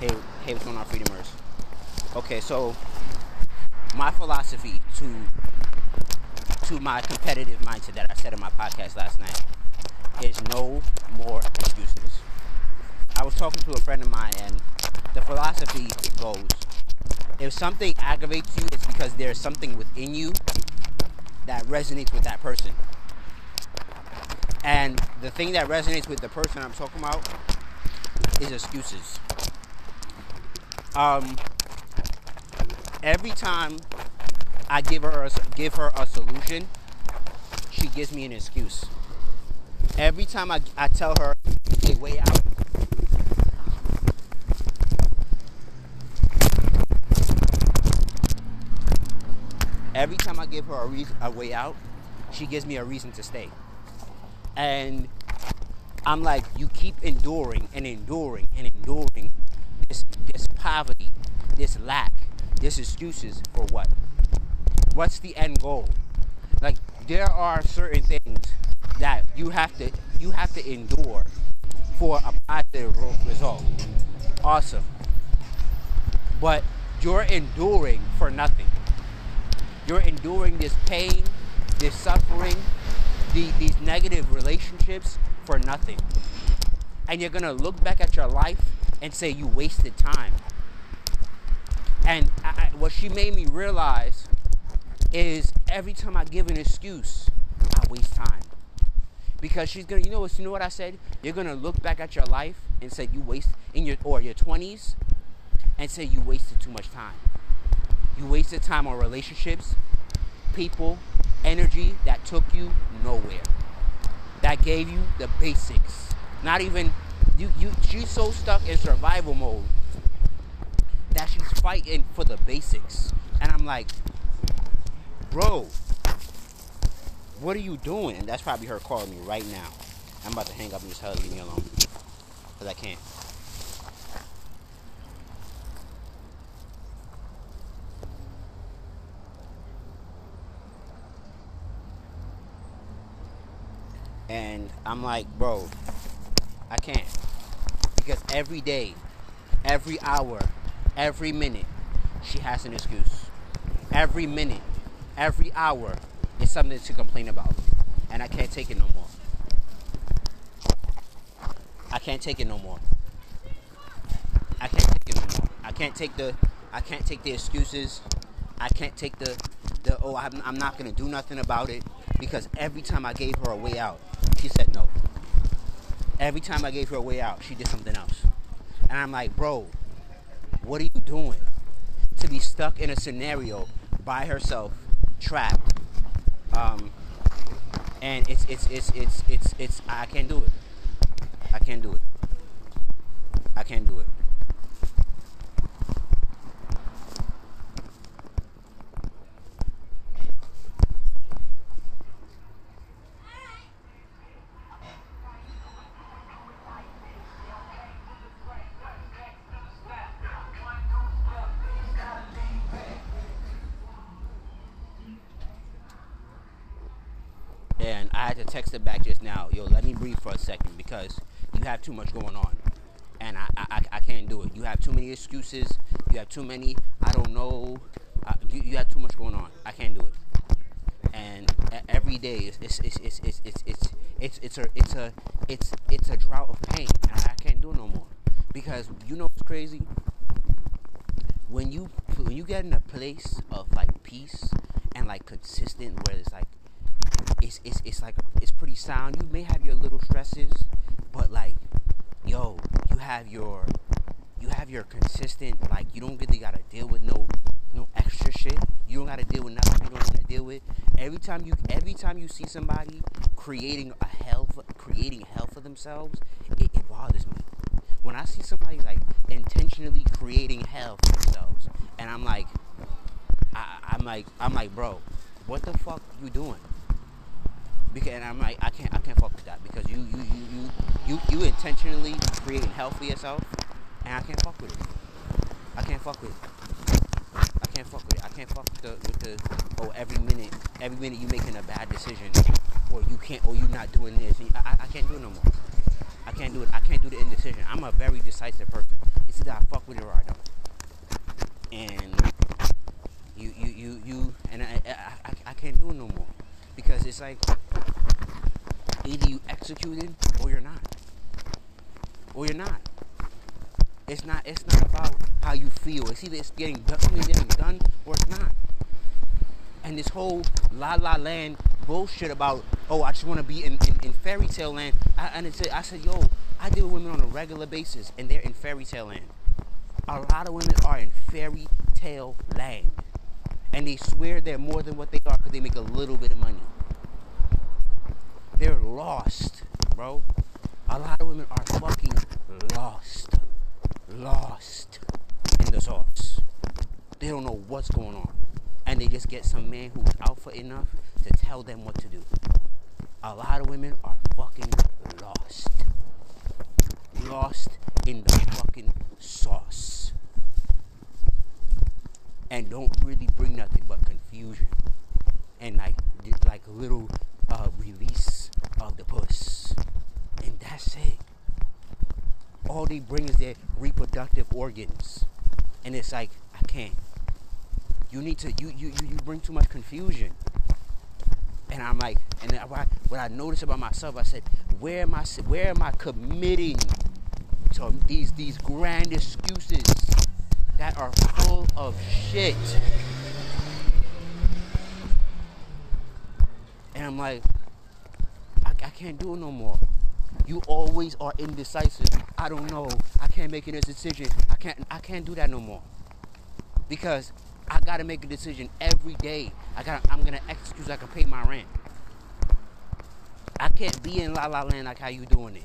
Hey, hey, what's going on, Freedomers? Okay, so my philosophy to to my competitive mindset that I said in my podcast last night is no more excuses. I was talking to a friend of mine, and the philosophy goes: if something aggravates you, it's because there's something within you that resonates with that person. And the thing that resonates with the person I'm talking about is excuses. Um, every time I give her a, give her a solution, she gives me an excuse. Every time I, I tell her a way out, every time I give her a, reason, a way out, she gives me a reason to stay. And I'm like, you keep enduring and enduring and enduring poverty, this lack, this excuses for what? What's the end goal? Like there are certain things that you have to you have to endure for a positive result. Awesome. But you're enduring for nothing. You're enduring this pain, this suffering, the, these negative relationships for nothing. And you're going to look back at your life and say you wasted time. And I, what she made me realize is every time I give an excuse, I waste time. Because she's gonna, you know what, you know what I said? You're gonna look back at your life and say you waste in your or your 20s, and say you wasted too much time. You wasted time on relationships, people, energy that took you nowhere. That gave you the basics. Not even you you she's so stuck in survival mode that she's fighting for the basics. And I'm like, bro, what are you doing? That's probably her calling me right now. I'm about to hang up and just tell her leave me alone. Because I can't. And I'm like, bro, I can't. Because every day, every hour, every minute, she has an excuse. Every minute, every hour is something to complain about. And I can't take it no more. I can't take it no more. I can't take it no more. I can't take the I can't take the excuses. I can't take the the oh I'm, I'm not gonna do nothing about it because every time I gave her a way out, she said no. Every time I gave her a way out, she did something else. And I'm like, bro, what are you doing? To be stuck in a scenario by herself, trapped. Um, and it's it's it's it's it's it's I can't do it. I can't do it. I can't do it. And I had to text her back just now, yo, let me breathe for a second because you have too much going on. And I, I, I can't do it. You have too many excuses. You have too many, I don't know. I, you, you have too much going on. I can't do it. And every day it's it's it's it's it's it's it's it's, it's a it's a it's it's a drought of pain. I can't do no more. Because you know what's crazy? When you when you get in a place of like peace and like consistent where it's like it's it's it's like it's pretty sound. You may have your little stresses, but like, yo, you have your you have your consistent like you don't really gotta deal with no no extra shit. You don't gotta deal with nothing you don't want to deal with. Every time you every time you see somebody creating a hell for, creating hell for themselves, it, it bothers me. When I see somebody like intentionally creating hell for themselves, and I'm like, I, I'm like, I'm like, bro, what the fuck you doing? Because and I'm like I can't I can't fuck with that because you you you you you, you intentionally creating hell for yourself and I can't fuck with it. I can't fuck with it. I can't fuck with it. I can't fuck with the with the oh every minute every minute you making a bad decision or you can't or you not doing this. I, I can't do it no more. I can't do it. I can't do the indecision. I'm a very decisive person. It's either I fuck with it or I don't. And you, you, you, you, and I, I, I, I can't do it no more because it's like either you executing or you're not, or you're not. It's not. It's not about how you feel. It's either it's getting done, getting done or it's not. And this whole la la land bullshit about oh I just want to be in, in, in, fairy tale land. I, and it's, I said yo I deal with women on a regular basis and they're in fairy tale land. A lot of women are in fairy tale land, and they swear they're more than what they are because they make a little bit of money. They're lost, bro. A lot of women are fucking lost lost in the sauce. They don't know what's going on. And they just get some man who's alpha enough to tell them what to do. A lot of women are fucking lost. Lost in the fucking sauce. And don't really bring nothing but confusion. And like like little uh, release of the puss. And that's it all they bring is their reproductive organs. And it's like, I can't. You need to, you, you, you bring too much confusion. And I'm like, and what I noticed about myself, I said, where am I, where am I committing to these, these grand excuses that are full of shit? And I'm like, I, I can't do it no more. You always are indecisive. I don't know. I can't make a decision. I can't I can't do that no more. Because I gotta make a decision every day. I got I'm gonna excuse I can pay my rent. I can't be in La La Land like how you doing it.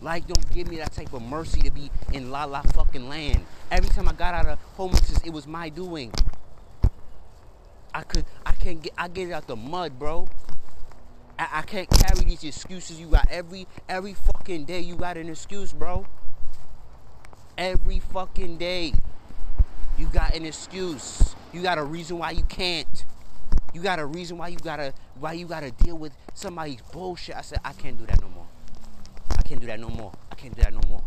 Like, don't give me that type of mercy to be in La La fucking land. Every time I got out of homelessness, it was my doing. I could, I can't get, I get it out the mud, bro. I, I can't carry these excuses you got every every fucking day. You got an excuse, bro. Every fucking day, you got an excuse. You got a reason why you can't. You got a reason why you gotta why you gotta deal with somebody's bullshit. I said I can't do that no more. I can't do that no more. I can't do that no more.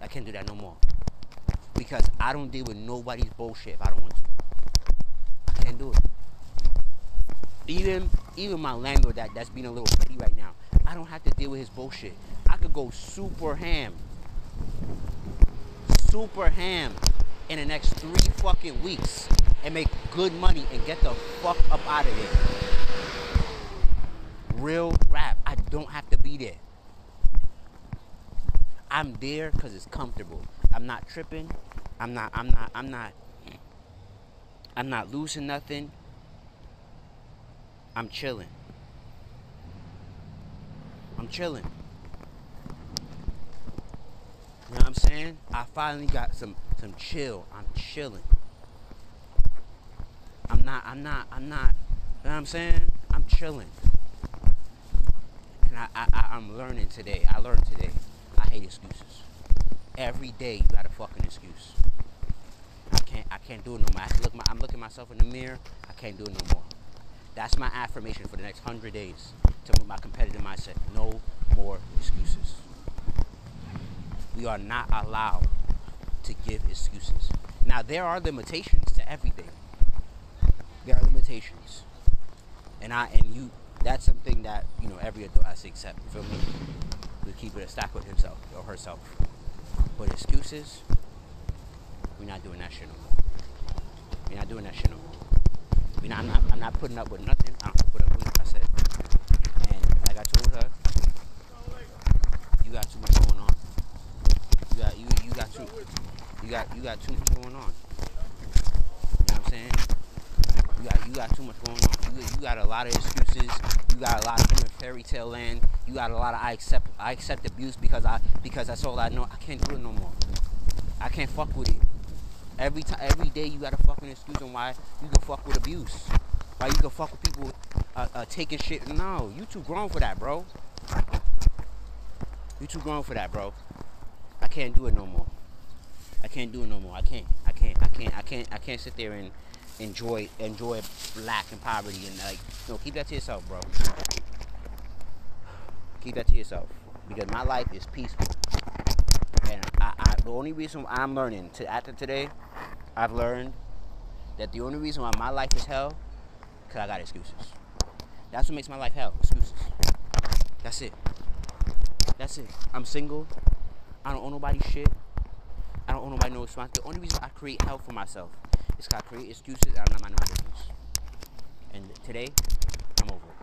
I can't do that no more. Because I don't deal with nobody's bullshit if I don't want to. I can't do it. Even even my landlord that, that's being a little petty right now, I don't have to deal with his bullshit. I could go super ham. Super ham in the next three fucking weeks and make good money and get the fuck up out of there. Real rap. I don't have to be there. I'm there because it's comfortable. I'm not tripping. I'm not, I'm not, I'm not, I'm not losing nothing. I'm chilling. I'm chilling. You know what I'm saying? I finally got some some chill. I'm chilling. I'm not I'm not I'm not you know what I'm saying? I'm chilling. And I, I I'm learning today. I learned today. I hate excuses. Every day you got a fucking excuse. I can't I can't do it no more. I look my, I'm looking myself in the mirror. I can't do it no more. That's my affirmation for the next hundred days to move my competitive mindset. No more excuses. We are not allowed to give excuses. Now there are limitations to everything. There are limitations. And I and you that's something that, you know, every adult has to accept. Feel me? To keep it a stack with himself or herself. But excuses, we're not doing that shit no more. We're not doing that shit no more. I'm not, I'm not putting up with nothing. I don't put up with it. I said, and like I told her, you got too much going on. You got, you, you got too, you got, you got too much going on. You know what I'm saying? You got, you got too much going on. You, you got a lot of excuses. You got a lot of in fairy tale land. You got a lot of I accept, I accept abuse because I, because that's all I know. I can't do it no more. I can't fuck with it. Every time, every day, you got a fucking excuse on why you can fuck with abuse. Why you can fuck with people uh, uh, taking shit. No, you too grown for that, bro. You too grown for that, bro. I can't do it no more. I can't do it no more. I can't. I can't. I can't. I can't. I can't sit there and enjoy enjoy lack and poverty and like no. Keep that to yourself, bro. Keep that to yourself because my life is peaceful the only reason I'm learning to after today, I've learned that the only reason why my life is hell, cause I got excuses. That's what makes my life hell. Excuses. That's it. That's it. I'm single. I don't owe nobody shit. I don't owe nobody no responsibility. The only reason I create hell for myself is because I create excuses and I'm not minding my business. And today, I'm over it.